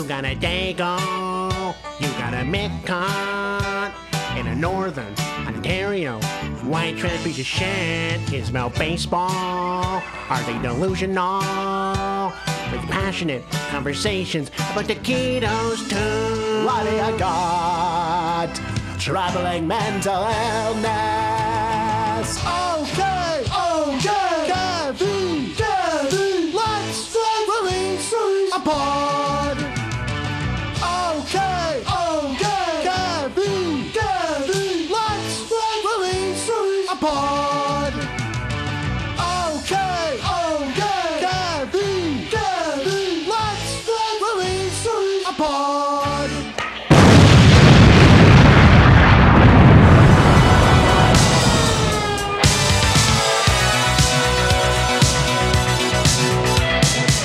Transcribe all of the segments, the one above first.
You got a Dago, you got a Midcon, in a northern Ontario. White trash piece of shit is about baseball. Are they delusional? With passionate conversations about taquitos too. Lottie, I got traveling mental illness. Okay,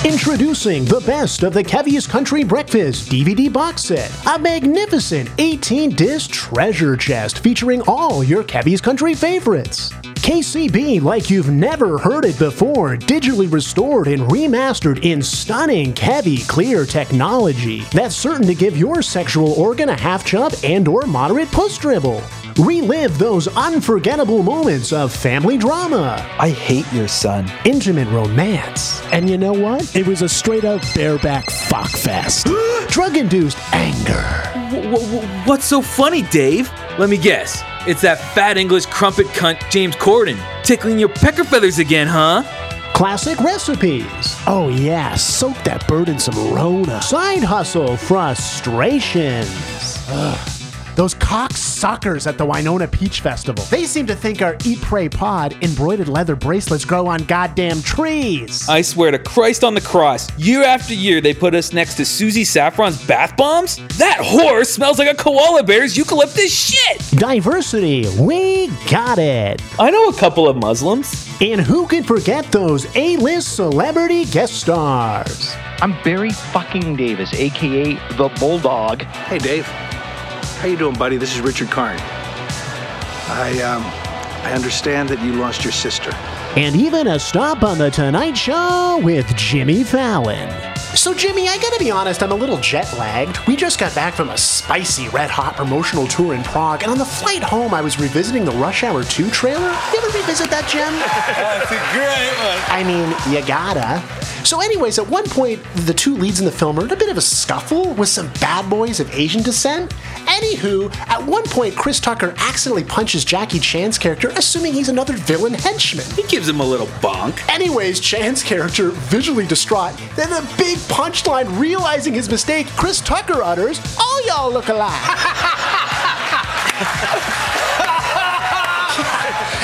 Introducing the best of the Kevy's Country Breakfast DVD box set, a magnificent 18 disc treasure chest featuring all your Kevy's Country favorites. KCB like you've never heard it before, digitally restored and remastered in stunning Kevy clear technology that's certain to give your sexual organ a half chub and or moderate puss dribble. Relive those unforgettable moments of family drama, I hate your son. intimate romance, and you know what? It was a straight up bareback fuck fest. Drug induced anger. W- w- what's so funny, Dave? Let me guess. It's that fat English crumpet cunt James Corden tickling your pecker feathers again, huh? Classic recipes. Oh, yeah, soak that bird in some Rona. Side hustle frustrations. Ugh. Those cocksuckers at the Winona Peach Festival. They seem to think our Eat Pray Pod embroidered leather bracelets grow on goddamn trees. I swear to Christ on the cross, year after year they put us next to Susie Saffron's bath bombs? That whore smells like a koala bear's eucalyptus shit! Diversity, we got it. I know a couple of Muslims. And who can forget those A-list celebrity guest stars? I'm Barry fucking Davis, aka the Bulldog. Hey, Dave. How you doing, buddy? This is Richard Karn. I um, I understand that you lost your sister. and even a stop on The Tonight Show with Jimmy Fallon. So, Jimmy, I gotta be honest, I'm a little jet lagged. We just got back from a spicy, red hot promotional tour in Prague, and on the flight home, I was revisiting the Rush Hour 2 trailer. You ever revisit that, Jim? That's a great one. I mean, you gotta. So, anyways, at one point, the two leads in the film are in a bit of a scuffle with some bad boys of Asian descent. Anywho, at one point, Chris Tucker accidentally punches Jackie Chan's character, assuming he's another villain henchman. He gives him a little bonk. Anyways, Chan's character, visually distraught, then a big punchline realizing his mistake, Chris Tucker utters, All y'all look alike.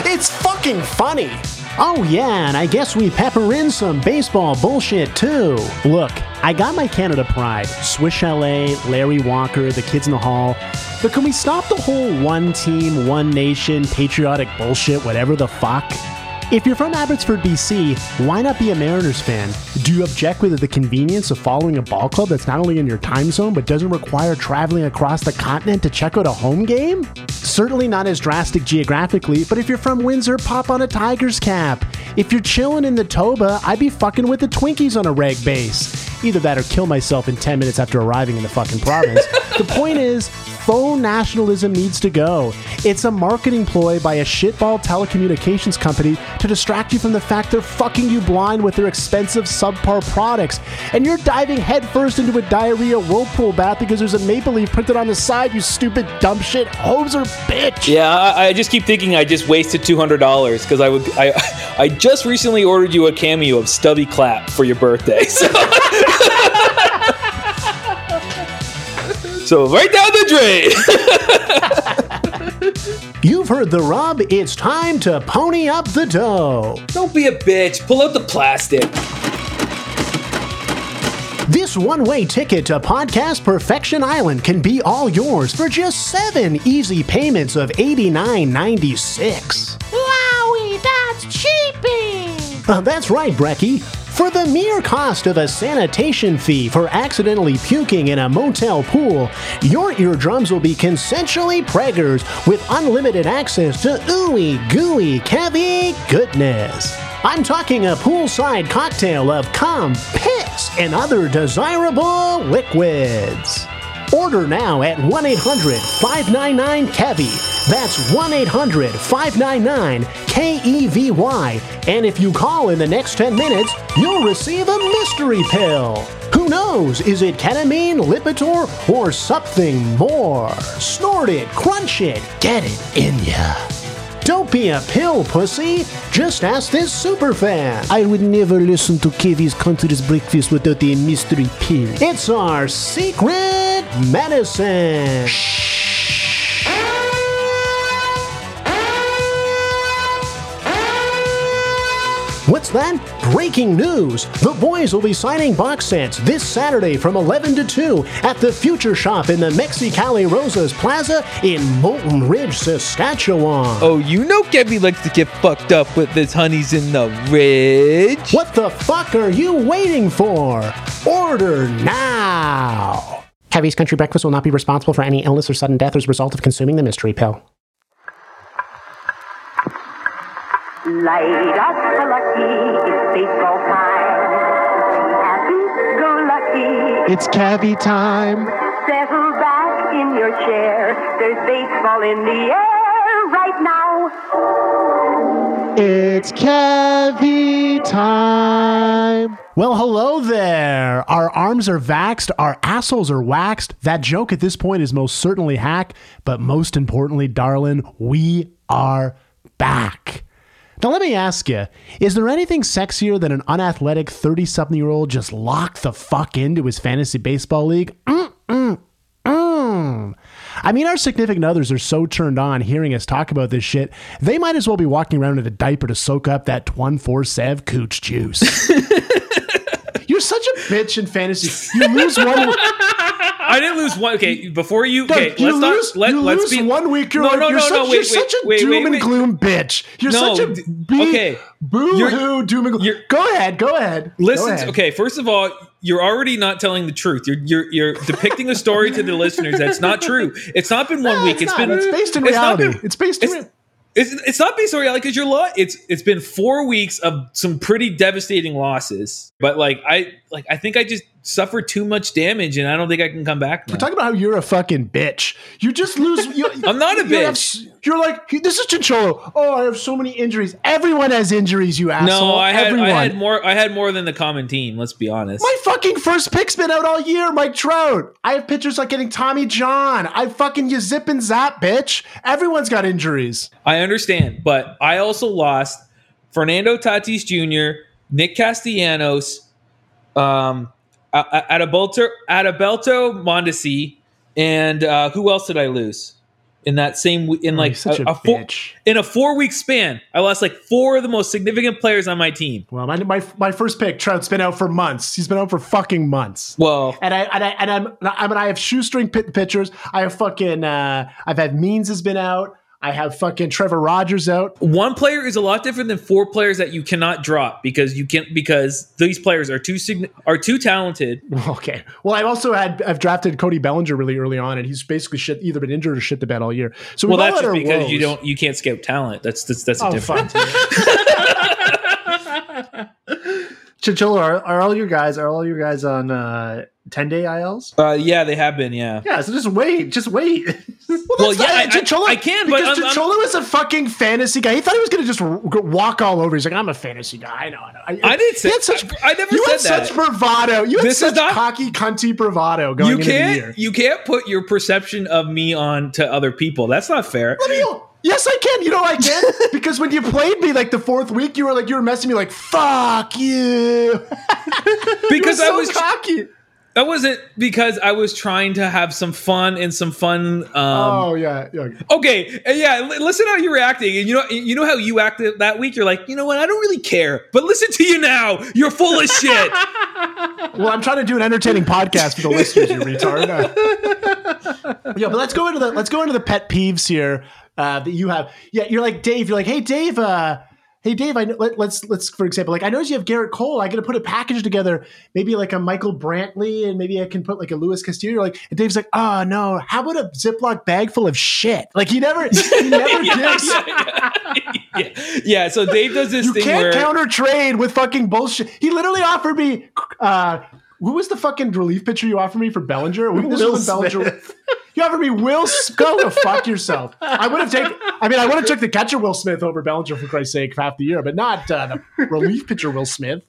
it's fucking funny. Oh, yeah, and I guess we pepper in some baseball bullshit too. Look, I got my Canada pride Swiss Chalet, Larry Walker, the kids in the hall. But can we stop the whole one team, one nation, patriotic bullshit, whatever the fuck? If you're from Abbotsford, BC, why not be a Mariners fan? Do you object with the convenience of following a ball club that's not only in your time zone but doesn't require traveling across the continent to check out a home game? Certainly not as drastic geographically, but if you're from Windsor, pop on a Tigers cap. If you're chilling in the Toba, I'd be fucking with the Twinkies on a reg base. Either that or kill myself in 10 minutes after arriving in the fucking province. the point is, faux nationalism needs to go. It's a marketing ploy by a shitball telecommunications company to distract you from the fact they're fucking you blind with their expensive subpar products. And you're diving headfirst into a diarrhea whirlpool bath because there's a maple leaf printed on the side, you stupid dumb shit hoser bitch. Yeah, I, I just keep thinking I just wasted two hundred dollars because I would I I just recently ordered you a cameo of Stubby Clapp for your birthday. So, so right down the drain. You've heard the rub, it's time to pony up the dough. Don't be a bitch. Pull out the plastic. This one way ticket to Podcast Perfection Island can be all yours for just seven easy payments of $89.96. Wowie, that's cheaping! Uh, that's right, Brecky. For the mere cost of a sanitation fee for accidentally puking in a motel pool, your eardrums will be consensually preggers with unlimited access to ooey gooey Kevy goodness. I'm talking a poolside cocktail of cum, piss, and other desirable liquids. Order now at 1 800 599 KEVY. That's 1 800 599 K E V Y. And if you call in the next 10 minutes, you'll receive a mystery pill. Who knows? Is it ketamine, Lipitor, or something more? Snort it, crunch it, get it in ya. Don't be a pill, pussy. Just ask this superfan. I would never listen to Kevy's Country's Breakfast without a mystery pill. It's our secret medicine. What's that? Breaking news! The boys will be signing box sets this Saturday from 11 to 2 at the Future Shop in the Mexicali Rosas Plaza in Molten Ridge, Saskatchewan. Oh, you know Kevy likes to get fucked up with his honeys in the ridge. What the fuck are you waiting for? Order now! Kevy's Country Breakfast will not be responsible for any illness or sudden death as a result of consuming the mystery pill. Light up the lucky, it's baseball time. Happy, go lucky. It's Kevy time. Settle back in your chair. There's baseball in the air right now. It's Kevy time. Well, hello there. Our arms are vaxxed, our assholes are waxed. That joke at this point is most certainly hack, but most importantly, darling, we are back. Now, let me ask you is there anything sexier than an unathletic 30 something year old just locked the fuck into his fantasy baseball league? Mm-mm. Mm. I mean, our significant others are so turned on hearing us talk about this shit, they might as well be walking around in a diaper to soak up that 147 cooch juice. Such a bitch in fantasy. You lose one. I didn't lose one. Okay, before you. Okay, Doug, you let's lose, not. Let, lose be one week. You're No, like, no, you're no, such, no, you're wait, such a wait, doom wait, and wait. gloom bitch. You're No, such a be- okay. boo hoo doom and gloom. Go ahead, go ahead. Go Listen. ahead. Okay, first of all, you're already not telling the truth. You're you're you're depicting a story to the listeners that's not true. It's not been one No, week. it's It's not. been. It's based in it's reality. been- It's based in it's- It's, it's not based on reality because you're lo- It's it's been four weeks of some pretty devastating losses, but like I like I think I just suffered too much damage, and I don't think I can come back. Now. We're talking about how you're a fucking bitch. You just lose. You, I'm not a you bitch. s- you're like this is Chincholo. Oh, I have so many injuries. Everyone has injuries. You asshole. no, I had Everyone. I had more I had more than the common team. Let's be honest. My fucking first pick's been out all year, Mike Trout. I have pitchers like getting Tommy John. I fucking you zip and zap, bitch. Everyone's got injuries. I understand, but I also lost Fernando Tatis Jr., Nick Castellanos, um, at A- Bolter, at A- Adalberto, Adalberto Mondesi, and uh, who else did I lose in that same in like Oh, a, a a four, in a four week span? I lost like four of the most significant players on my team. Well, my, my my first pick, Trout's been out for months. He's been out for fucking months. Well, And I and I and I'm I mean I have shoestring pit pitchers. I have fucking uh I've had Means has been out. I have fucking Trevor Rogers out. one player is a lot different than four players that you cannot drop because you can't because these players are too sign- are too talented. Okay. Well, I've also had I've drafted Cody Bellinger really early on, and he's basically shit either been injured or shit the bed all year. So Well, that's just because you don't you can't scout talent. That's that's that's a Oh, different. fuck. Chinchilla, are, are all your guys are all your guys on uh, ten day ILs? Uh, yeah, they have been. Yeah. Yeah, so just wait, just wait. Well, yeah, not- I, I, I can, but because I'm, I'm- Chinchilla is a fucking fantasy guy. He thought he was going to just r- walk all over. He's like, I'm a fantasy guy. I know. I, know. I didn't say- such, I- I never you had said that. such bravado. You had This is such not- cocky, cunty bravado going you into the year. can't you can't put your perception of me on to other people. That's not fair. Let me- Yes, I can. You know I can because when you played me like the fourth week, you were like you were messing me like fuck you. Because You I was so cocky. that wasn't because I was trying to have some fun and some fun. Um, oh yeah, yeah. Okay, yeah. li- Listen how you're acting, and you know, you know how you acted that week. You're like, you know what? I don't really care. But listen to you now. You're full of shit. Well, I'm trying to do an entertaining podcast for the listeners, you retard. yeah, but let's go into the let's go into the pet peeves here uh, that you have. Yeah, you're like Dave. You're like, hey Dave. Uh, hey Dave. I know, let, let's let's for example, like I noticed you have Gerrit Cole. I got to put a package together, maybe like a Michael Brantley, and maybe I can put like a Luis Castillo. Like, and Dave's like, oh no, how about a Ziploc bag full of shit? Like he never, he never gives. yeah. yeah. So Dave does this You thing can't where counter trade with fucking bullshit. He literally offered me uh, who was the fucking relief pitcher you offered me for Bellinger? Will Bellinger. Smith. You offered me Will. S- Go to fuck yourself. I would have taken. I mean, I would have took the catcher Will Smith over Bellinger for Christ's sake for half the year, but not uh, the relief pitcher Will Smith.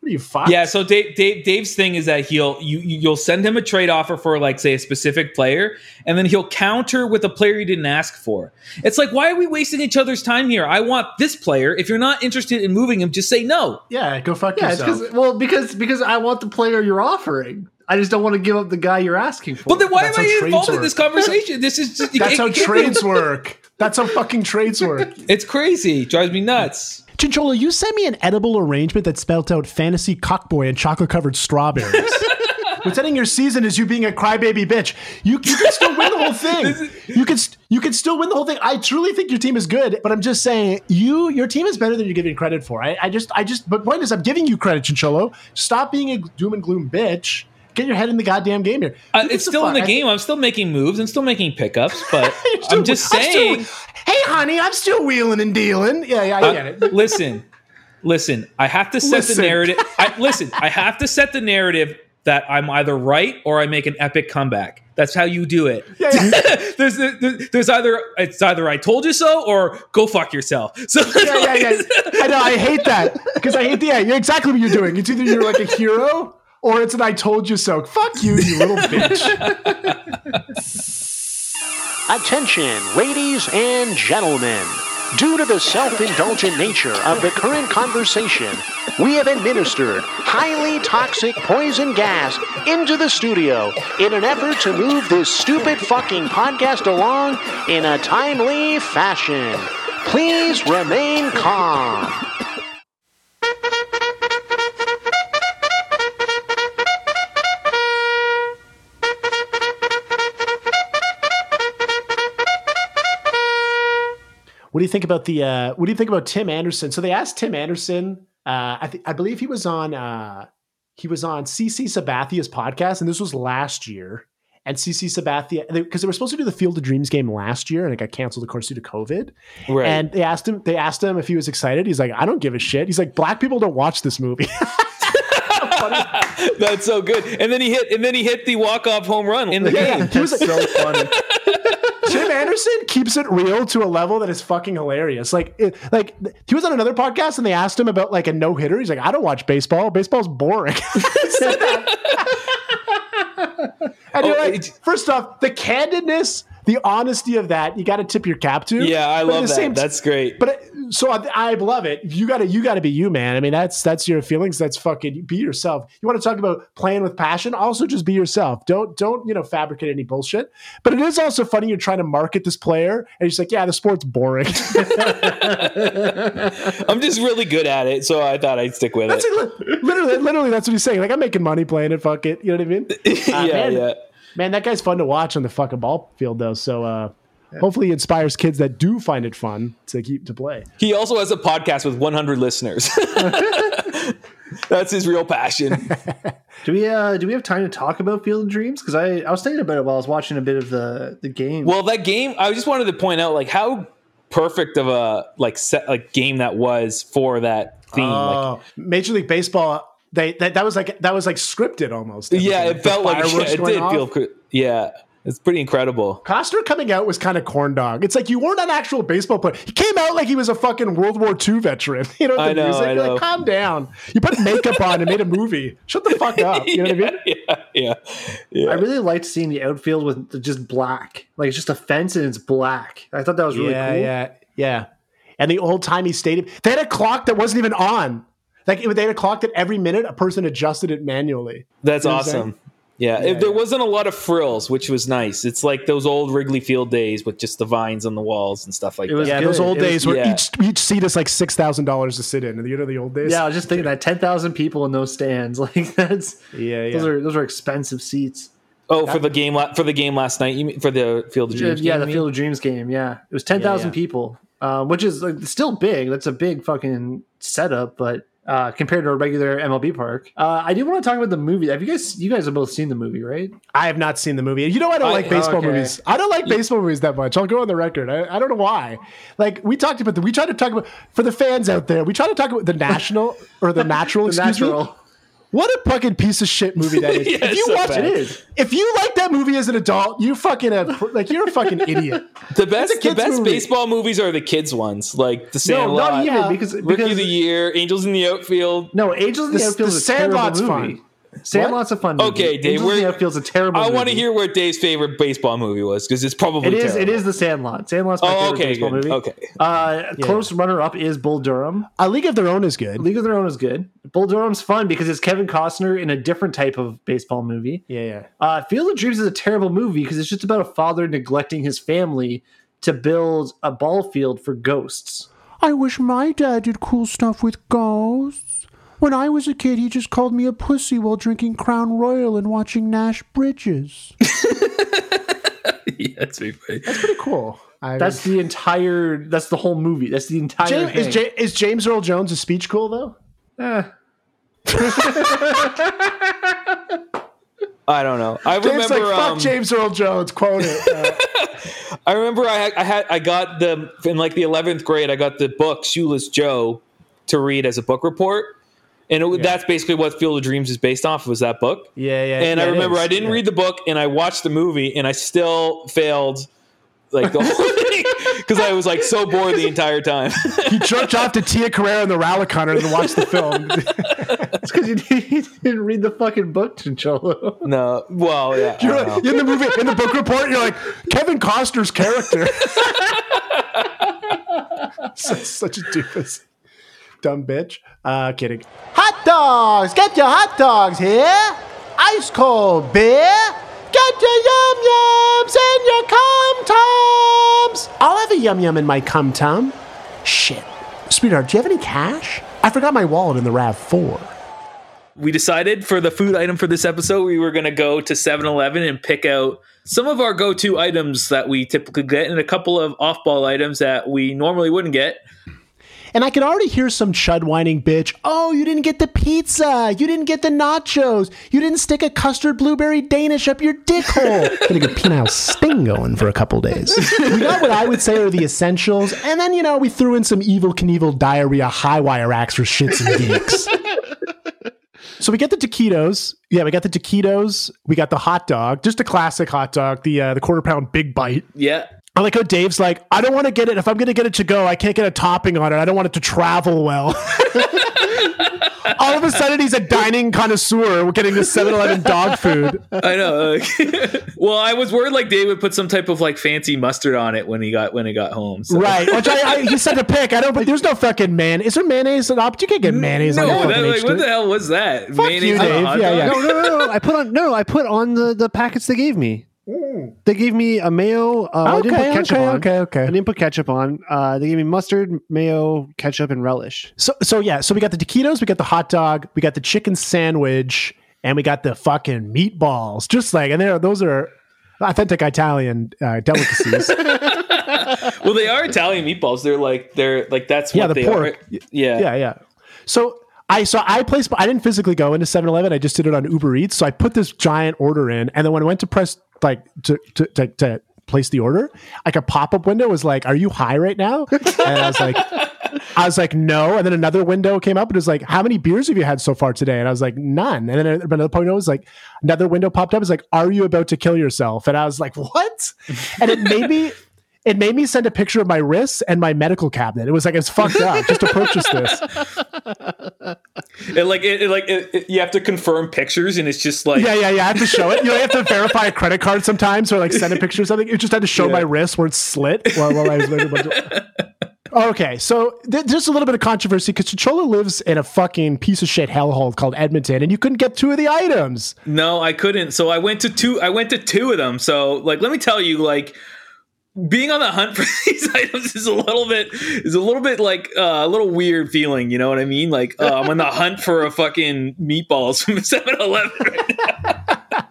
What are you fuck? Yeah, so Dave, Dave, Dave's thing is that he'll you you- you'll send him a trade offer for like say a specific player, and then he'll counter with a player you didn't ask for. It's like why are we wasting each other's time here? I want this player. If you're not interested in moving him, just say no. yeah. Go fuck Yeah, yourself. well, because because I want the player you're offering. I just don't want to give up the guy you're asking for. But then why That's am I trades involved in this conversation? This is just That's it- how it- trades work. That's how fucking trades work. It's crazy. Drives me nuts. Chinchola, you sent me an edible arrangement that spelled out fantasy cockboy and chocolate covered strawberries. What's ending your season is you being a crybaby bitch. You, you can still win the whole thing. You can st- you can still win the whole thing. I truly think your team is good, but I'm just saying you your team is better than you're giving credit for. I, I just I just but point is I'm giving you credit, Chincholo. Stop being a doom and gloom bitch. Get your head in the goddamn game here. Uh, it's still in the game. I'm still making moves. I'm still making pickups, but still- I'm just I'm still- saying. hey, honey, I'm still wheeling and dealing. Yeah, yeah, I Uh, get it. listen, listen. I have to set Listen. the narrative. I, listen, I have to set the narrative that I'm either right or I make an epic comeback. That's how you do it. Yeah, yeah. there's, there's there's either it's either I told you so or go fuck yourself. So yeah, yeah, yeah. I know. I hate that because I hate the. Yeah, you're exactly what you're doing. It's either you're like a hero or it's an "I told you so." Fuck you, you little bitch. Attention, ladies and gentlemen. Due to the self indulgent nature of the current conversation, we have administered highly toxic poison gas into the studio in an effort to move this stupid fucking podcast along in a timely fashion. Please remain calm. What do you think about the? Uh, what do you think about Tim Anderson? So they asked Tim Anderson. Uh, I think I believe he was on. Uh, he was on CC Sabathia's podcast, and this was last year. And CC Sabathia, because they, were supposed to do the Field of Dreams game last year, and it got canceled, of course, due to COVID. Right. And they asked him. They asked him if he was excited. He's like, I don't give a shit. He's like, black people don't watch this movie. That's so good. And then he hit and then he hit the walk off home run in the Yeah, game. yeah. He was That's so funny. Anderson keeps it real to a level that is fucking hilarious. Like, it, like he was on another podcast and they asked him about like a no hitter. He's like, I don't watch baseball. Baseball's boring. He said that. and you're Oh, like, it- first off, the candidness, the honesty of that, you got to tip your cap to. Yeah, I But love the that. same t- That's great. But it, so I, I love it. You got to you got to be you, man. I mean, that's that's your feelings. That's fucking be yourself. You want to talk about playing with passion? Also, just be yourself. Don't don't you know fabricate any bullshit. But it is also funny. You're trying to market this player, and you're like, yeah, the sport's boring. I'm just really good at it, so I thought I'd stick with that's it. it. literally literally that's what he's saying. Like I'm making money playing it. Fuck it. You know what I mean? yeah, ah, man. yeah. Man, that guy's fun to watch on the fucking ball field though. So uh, hopefully, he inspires kids that do find it fun to keep to play. He also has a podcast with 100 listeners. That's his real passion. Do we uh do we have time to talk about Field of Dreams? Because I, I was thinking about it while I was watching a bit of the the game. Well, that game, I just wanted to point out like how perfect of a like set like game that was for that theme. like, Oh, Major League Baseball. They that, that was like that was like scripted almost. yeah, Everything. it felt like yeah, it did off. feel. cr- Yeah, it's pretty incredible. Costner coming out was kind of corn dog. It's like you weren't an actual baseball player. He came out like he was a fucking World War II veteran. You know, the I know, music. I You're know. like, calm down. You put makeup on and made a movie. Shut the fuck up. You know what I mean? yeah, yeah, yeah. I really liked seeing the outfield with just black, like it's just a fence and it's black. I thought that was really yeah, cool. yeah, yeah. And the old timey stadium. They had a clock that wasn't even on. Like it- they had a clock that every minute a person adjusted it manually. That's You know what I'm awesome. Yeah, if there wasn't a lot of frills, which was nice. It's like those old Wrigley Field days with just the vines on the walls and stuff like It was that. Yeah, good. those old It was- days where yeah. each each seat is like six thousand dollars to sit in. You know the old days. Yeah, I was just thinking that ten thousand people in those stands, like that's yeah, yeah. those are those are expensive seats. Oh, for the game for the game last night. You mean for the Field of Dreams? yeah, game, the Field of Dreams game. Yeah, it was ten thousand yeah. people, uh, which is like, still big. That's a big fucking setup, but uh, compared to a regular MLB park, uh, I do want to talk about the movie. Have you guys? You guys have both seen the movie, right? I have not seen the movie. You know I don't I- like baseball okay. movies. I don't like baseball movies that much. I'll go on the record. I, I don't know why. Like we talked about the we tried to talk about for the fans out there. We tried to talk about the national or the natural. The excuse me. What a fucking piece of shit movie that is. Yeah, if you so watch bad. it, if you like that movie as an adult, you fucking have, like you're a fucking idiot. The best, the best movie. baseball movies are the kids ones, like the No, Sandlot, not even yeah. because Rookie because of the Year, Angels in the Outfield. no, Angels in the, The- Outfield the is Sandlot's movie. Fun. Sandlot's a fun movie. Okay, Dave, Angels in the a terrible. I want to hear what Dave's favorite baseball movie was because it's probably It is. terrible. It is the Sandlot. Sandlot's my Oh, favorite okay, baseball good. movie. Okay. Uh, close runner up is Bull Durham. A League of Their Own is good. League of Their Own is good. Bull Durham's fun because it's Kevin Costner in a different type of baseball movie. Yeah, yeah. Uh, Field of Dreams is a terrible movie because it's just about a father neglecting his family to build a ball field for ghosts. I wish my dad did cool stuff with ghosts. When I was a kid, he just called me a pussy while drinking Crown Royal and watching Nash Bridges. yeah, that's pretty funny. Pretty cool. I, That's the entire. That's the whole movie. That's the entire. James, is, thing. Ja- is James Earl Jones' speech cool though? Eh. I don't know. I James remember. like fuck um, James Earl Jones. Quote it. Uh, I remember I had, I had I got the in like the eleventh grade. I got the book Shoeless Joe to read as a book report, and it, that's basically what Field of Dreams is based off. of, Was that book? yeah, yeah. And yeah, I remember. I didn't Yeah. read the book, and I watched the movie, and I still failed like the whole thing because I was like so bored the entire time. you jerked off to Tia Carrere and the Ralliconner and watched the film. It's because you didn't read the fucking book, Chincholo. no, well, yeah, You're like- in the movie, in the book report, you're like Kevin Costner's character. such, such a doofus, dumb bitch. Uh, kidding. Hot dogs, get your hot dogs here. Ice cold beer. Get your yum yums and your cum tums. I'll have a yum yum in my cum tum. Shit, sweetheart, do you have any cash? I forgot my wallet in the Rav Four. we decided for the food item for this episode, we were going to go to 7 Eleven and pick out some of our go to items that we typically get and a couple of off ball items that we normally wouldn't get. And I can already hear some chud whining bitch. Oh, you didn't get the pizza. You didn't get the nachos. You didn't stick a custard blueberry Danish up your dick hole. Gonna get penile sting going for a couple days. we got what I would say are the essentials. And then, you know, we threw in some Evel Knievel diarrhea high wire acts for shits and geeks. So we get the taquitos. Yeah, we got the taquitos. We got the hot dog, just a classic hot dog, the uh, the quarter pound big bite. Yeah. I like how Dave's like, I don't want to get it. If I'm going to get it to go, I can't get a topping on it. I don't want it to travel well. All of a sudden, he's a dining connoisseur. We're getting this 7 Eleven dog food. I know. like- well, I was worried like Dave would put some type of like fancy mustard on it when he got when he got home. So. Right. Which I, I, he said to pick. I don't, but there's no fucking man. Is there mayonnaise an option? You can't get mayonnaise on No, a that, fucking like, what the hell was that? Fuck you, on Dave. Yeah, yeah. No, no, no, no. I put on no, I put on the the packets they gave me. They gave me a mayo. Uh, I didn't Okay, put ketchup okay, on. okay, okay. I didn't put ketchup on. Uh, they gave me mustard, mayo, ketchup, and relish. So, so yeah. So we got the taquitos, we got the hot dog, we got the chicken sandwich, and we got the fucking meatballs. Just like, and there, those are authentic Italian uh, delicacies. Well, they are Italian meatballs. They're like they're like that's Yeah, what the they pork. are. Yeah. yeah, yeah. So I so I placed I didn't physically go into 7-Eleven. I just did it on Uber Eats. So I put this giant order in, and then when I went to press like to to to, to place the order, like a pop up window was like, "Are you high right now?" And I was like. I was like, no. And then another window came up and it was like, how many beers have you had so far today? And I was like, none. And then another point was like, another window popped up. It's like, are you about to kill yourself? And I was like, what? And it made me, it made me send a picture of my wrists and my medical cabinet. It was like, it's fucked up just to purchase this. It, like it, it- like it, it- you have to confirm pictures, and it's just like Yeah, yeah, yeah. I have to show it. You know, I have to verify a credit card sometimes or like send a picture or something. It just had to show Yeah. my wrist where it's slit while, while I was making a bunch of- Okay, so th- there's a little bit of controversy because Chichola lives in a fucking piece of shit hellhole called Edmonton, and you couldn't get two of the items. No, I couldn't. So I went to two. I went to two of them. So like, let me tell you, like being on the hunt for these items is a little bit is a little bit like uh, a little weird feeling. You know what I mean? Like uh, I'm on the hunt for a fucking meatballs from 7-Eleven. Right now.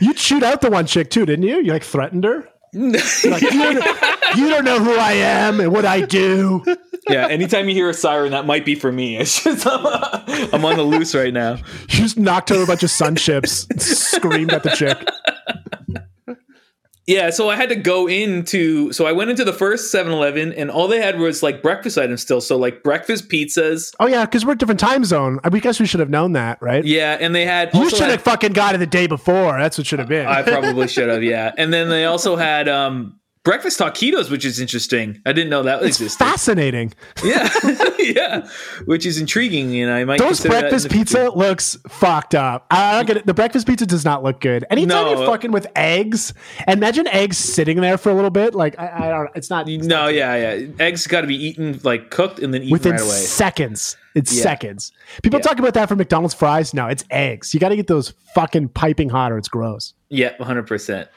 You shoot out the one chick too, didn't you? You like threatened her. Like, you, don't, you don't know who I am and what I do. yeah. Anytime you hear a siren, that might be for me. It's just I'm, I'm on the loose right now. You just knocked over a bunch of sun chips, screamed at the chick. Yeah, so I had to go into so I went into the first 7-Eleven and all they had was like breakfast items still. So like breakfast pizzas. Oh yeah, because we're a different time zone. I guess we should have known that, right? Yeah, and they had You should had- have fucking got it the day before. That's what should have been. I probably should have, yeah. And then they also had um breakfast taquitos, which is interesting. I didn't know that it's existed. fascinating. Yeah, yeah, which is intriguing, and I might Those consider that in breakfast pizza looks fucked up. I don't get it. The breakfast pizza does not look good. Anytime No. you're fucking with eggs, imagine eggs sitting there for a little bit. Like I, I don't. It's not it's No, not- yeah, yeah. Eggs got to be eaten like cooked and then eaten within right away. seconds. It's Yeah. seconds. People Yeah. talk about that for McDonald's fries. No, it's eggs. You got to get those fucking piping hot, or it's gross. Yeah, one hundred percent.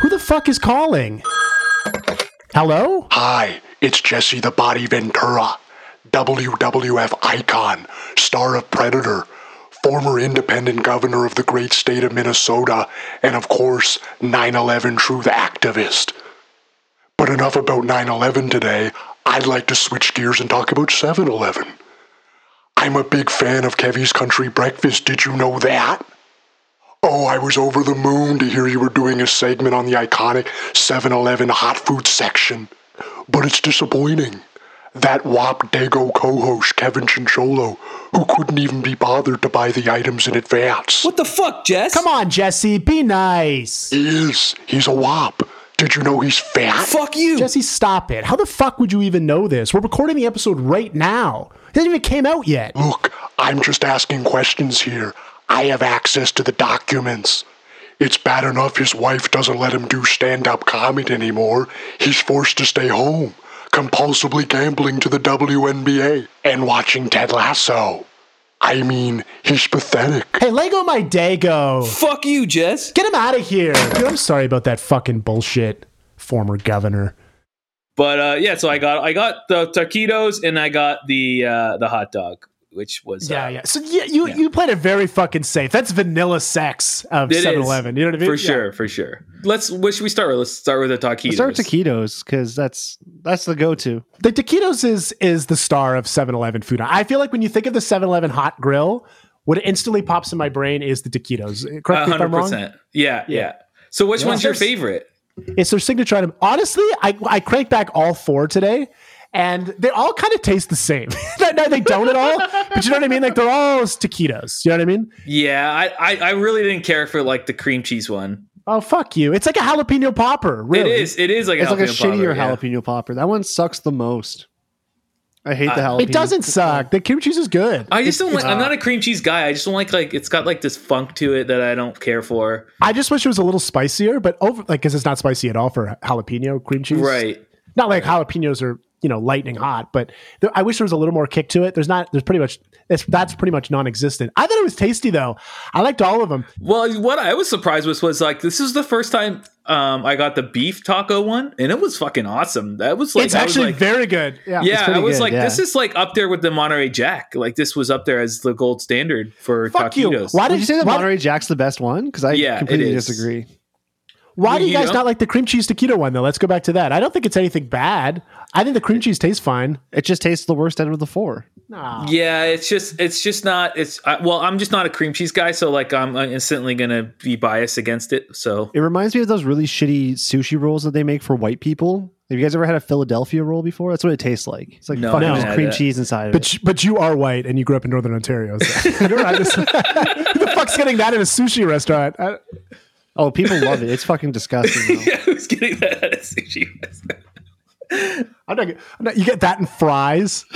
Who the fuck is calling? Hello? Hi, it's Jesse the Body Ventura, WWF icon, star of Predator, former independent governor of the great state of Minnesota, and of course, 9 11 truth activist. But enough about 9 11 today. I'd like to switch gears and talk about 7 Eleven. I'm a big fan of Kevy's Country Breakfast. Did you know that? Oh, I was over the moon to hear you were doing a segment on the iconic 7 Eleven hot food section. But it's disappointing. That WAP Dago co host, Kevin Chincholo, who couldn't even be bothered to buy the items in advance. What the fuck, Jess? Come on, Jesse. Be nice. He is. He's a WAP. Did you know he's fat? Fuck you. Jesse, stop it. How the fuck would you even know this? We're recording the episode right now. It hasn't even came out yet. Look, I'm just asking questions here. I have access to the documents. It's bad enough his wife doesn't let him do stand up comedy anymore. He's forced to stay home, compulsively gambling to the WNBA and watching Ted Lasso. I mean, he's pathetic. Hey, Lego my Dago. Fuck you, Jess. Get him out of here. Dude, I'm sorry about that fucking bullshit, former governor. But uh, yeah, so I got I got the taquitos and I got the uh, the hot dog, which was Yeah, uh, yeah. So yeah, you you played it very fucking safe. That's vanilla sex of 7-Eleven. You know what I mean? for Yeah. sure, for sure. Let's what should we start with? Let's start with the taquitos. Let's start with taquitos because that's that's the go-to. The taquitos is is the star of 7-Eleven food. I feel like when you think of the 7-Eleven hot grill, what instantly pops in my brain is the taquitos. Correct me if I'm wrong. percent. Yeah, yeah. So which Yeah. one's your favorite? It's their signature item. Honestly, I I cranked back all four today, and they all kind of taste the same. no, no, they don't at all. But you know what I mean? Like they're all taquitos. You know what I mean? Yeah, I, I I really didn't care for like the cream cheese one. Oh fuck you! It's like a jalapeno popper. Really? It is. It is like It's a like a shittier popper, yeah. jalapeno popper. That one sucks the most. I hate the Uh, jalapeno. It doesn't suck. The cream cheese is good. I just don't like. I'm not a cream cheese guy. I just don't like like it's got like this funk to it that I don't care for. I just wish it was a little spicier, but over like because it's not spicy at all for jalapeno cream cheese. Right. Not like jalapenos are you know lightning hot, but there, I wish there was a little more kick to it. There's not. There's pretty much. It's, that's pretty much non-existent. I thought it was tasty though. I liked all of them. Well, what I was surprised with was like this is the first time um, I got the beef taco one, and it was fucking awesome. That was like it's was actually like, very good. Yeah. yeah. I was good, like, yeah. this is like up there with the Monterey Jack. Like this was up there as the gold standard for Fuck you. Why Did you say the Monterey Jack's the best one? Because I Yeah, completely disagree. Why do you You guys know? not like the cream cheese taquito one though? Let's go back to that. I don't think it's anything bad. I think the cream cheese tastes fine. It just tastes the worst out of the four. No. Yeah, it's just it's just not it's I, well, I'm just not a cream cheese guy, so like I'm instantly gonna be biased against it. So It reminds me of those really shitty sushi rolls that they make for white people. Have you guys ever had a Philadelphia roll before? That's what it tastes like. It's like No, fucking I just cream cheese inside of But it. you- but you are white and you grew up in Northern Ontario. So. I don't understand. Who the fuck's getting that in a sushi restaurant? I, Oh, people love it. It's fucking disgusting. Though. yeah, who's getting that at a sushi restaurant? I'm not, I'm not, you get that in fries.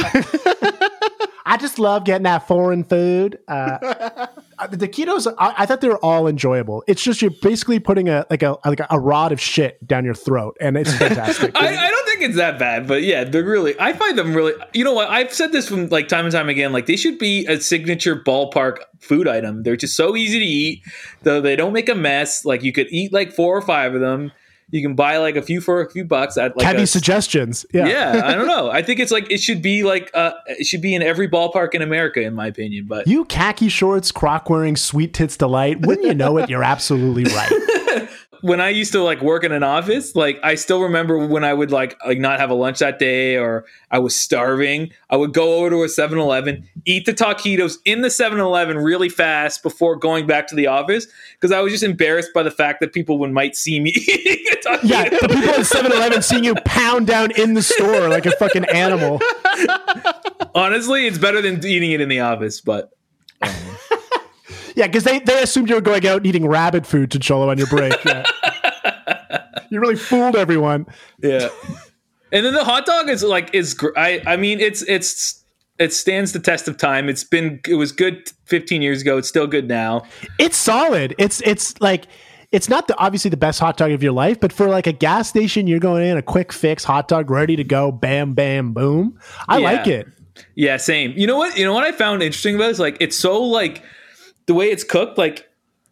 I just love getting that foreign food. Uh, the taquitos, I, I thought they were all enjoyable. It's just you're basically putting a like a like a rod of shit down your throat, and it's fantastic. I, I don't think it's that bad, but yeah, they're really. I find them really. You know what? I've said this from like time and time again. Like they should be a signature ballpark food item. They're just so easy to eat. Though they don't make a mess. Like you could eat like four or five of them. You can buy like a few for a few bucks at like Heavy a, suggestions. Yeah. yeah. I don't know. I think it's like it should be like uh it should be in every ballpark in America, in my opinion. But You khaki shorts, croc wearing, sweet tits delight. Wouldn't you know it? You're absolutely right. When I used to like work in an office, like I still remember when I would like like not have a lunch that day or I was starving, I would go over to a 7-Eleven, eat the taquitos in the 7-Eleven really fast before going back to the office because I was just embarrassed by the fact that people would might see me eating a taquito. Yeah, the people at 7-Eleven seeing you pound down in the store like a fucking animal. Honestly, it's better than eating it in the office, but um, Yeah, because they, they assumed you were going out and eating rabbit food to Cholo on your break. Yeah. you really fooled everyone. yeah. And then the hot dog is like is I I mean it's it's it stands the test of time. It's been it was good 15 years ago. It's still good now. It's solid. It's it's like it's not the obviously the best hot dog of your life, but for like a gas station, you're going in a quick fix hot dog, ready to go, bam, bam, boom. I Yeah. like it. Yeah, same. You know what? You know what I found interesting about it is like it's so like the way it's cooked, like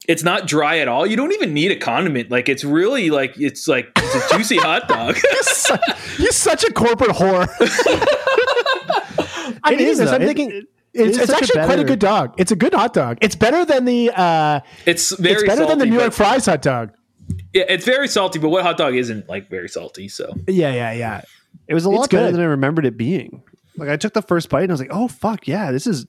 it's not dry at all. You don't even need a condiment. Like it's really like it's like it's a juicy hot dog. You're such, you're such a corporate whore. I'm It eating is, this. though. I'm It- thinking it- it's, it is it's such a actually quite a good dog. It's a good hot dog. It's better than the uh, it's very it's better than the New York Fries hot dog. Yeah, it's very salty, but what hot dog isn't like very salty? So Yeah, yeah, yeah. It was a It's lot better good. than I remembered it being. Like I took the first bite and I was like, "Oh fuck yeah, this is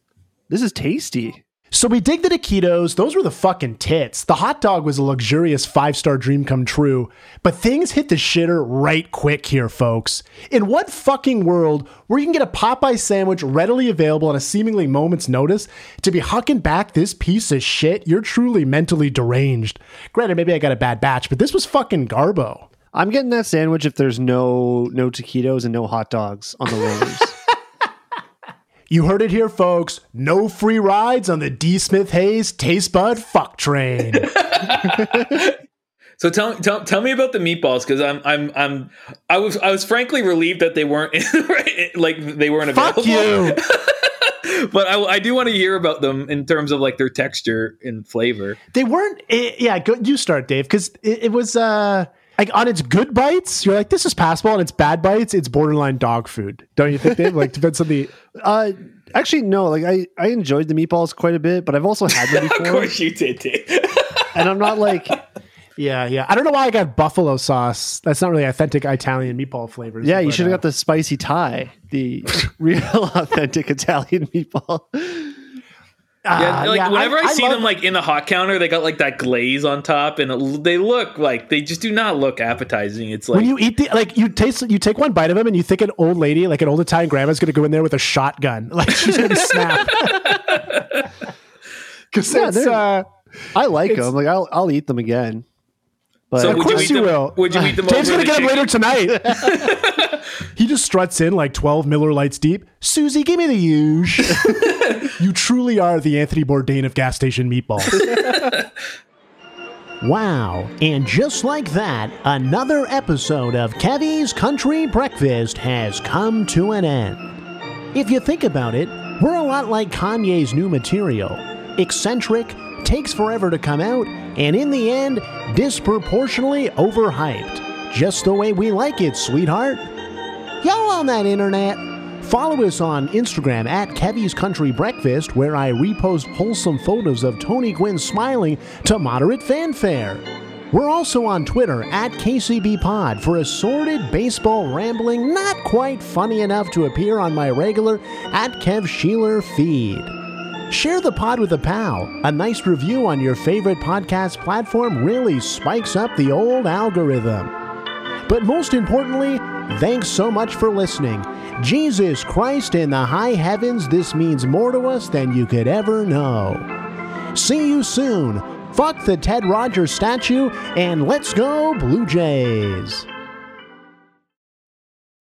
this is tasty." So we dig the taquitos. Those were the fucking tits. The hot dog was a luxurious five star dream come true. But things hit the shitter right quick here, folks. In what fucking world where you can get a Popeye sandwich readily available on a seemingly moment's notice to be hucking back this piece of shit? You're truly mentally deranged. Granted, maybe I got a bad batch, but this was fucking garbo. I'm getting that sandwich if there's no no taquitos and no hot dogs on the rollers. You heard it here, folks. No free rides on the D. Smith Hayes Taste Bud Fuck Train. So tell tell tell me about the meatballs because I'm I'm I'm I was I was frankly relieved that they weren't like they weren't available. Fuck you. but I, I do want to hear about them in terms of like their texture and flavor. They weren't. eh, yeah, go, you start, Dave, because it, it was uh like on its good bites, you're like, this is passable. On its bad bites, it's borderline dog food. Don't you think, Dave? Like depends on the. uh, actually, no. Like I I enjoyed the meatballs quite a bit, but I've also had them before. Of course you did, Dave. and I'm not like Yeah, yeah. I don't know why I got buffalo sauce. That's not really authentic Italian meatball flavors. yeah. You should have uh, got the spicy Thai, the real authentic Italian meatball. Yeah, uh, like yeah, whenever I, see love- them like in the hot counter, they got like that glaze on top, and it, they look like they just do not look appetizing. It's like when you eat the like you taste you take one bite of them and you think an old lady like an old Italian grandma's gonna go in there with a shotgun like she's gonna snap because Yeah, uh I like them. Like I'll I'll eat them again. But So of would you course eat you, them- will. would you eat them Dave's gonna the get them chicken? later tonight. He just struts in like 12 Miller Lights deep. Susie give me the huge you truly are the Anthony Bourdain of gas station meatballs. Wow, and just like that, another episode of Kevy's Country Breakfast has come to an end. If you think about it, we're a lot like Kanye's new material eccentric, takes forever to come out, and in the end, disproportionately overhyped. Just the way we like it, sweetheart. Y'all on that internet? Follow us on Instagram at Kevy's Country Breakfast, where I repost wholesome photos of Tony Gwynn smiling to moderate fanfare. We're also on Twitter at KCB Pod for assorted baseball rambling, not quite funny enough to appear on my regular at Kev Sheeler feed. Share the pod with a pal. A nice review on your favorite podcast platform really spikes up the old algorithm. But most importantly, thanks so much for listening. Jesus Christ in the high heavens, this means more to us than you could ever know. See you soon. Fuck the Ted Rogers statue, and let's go, Blue Jays.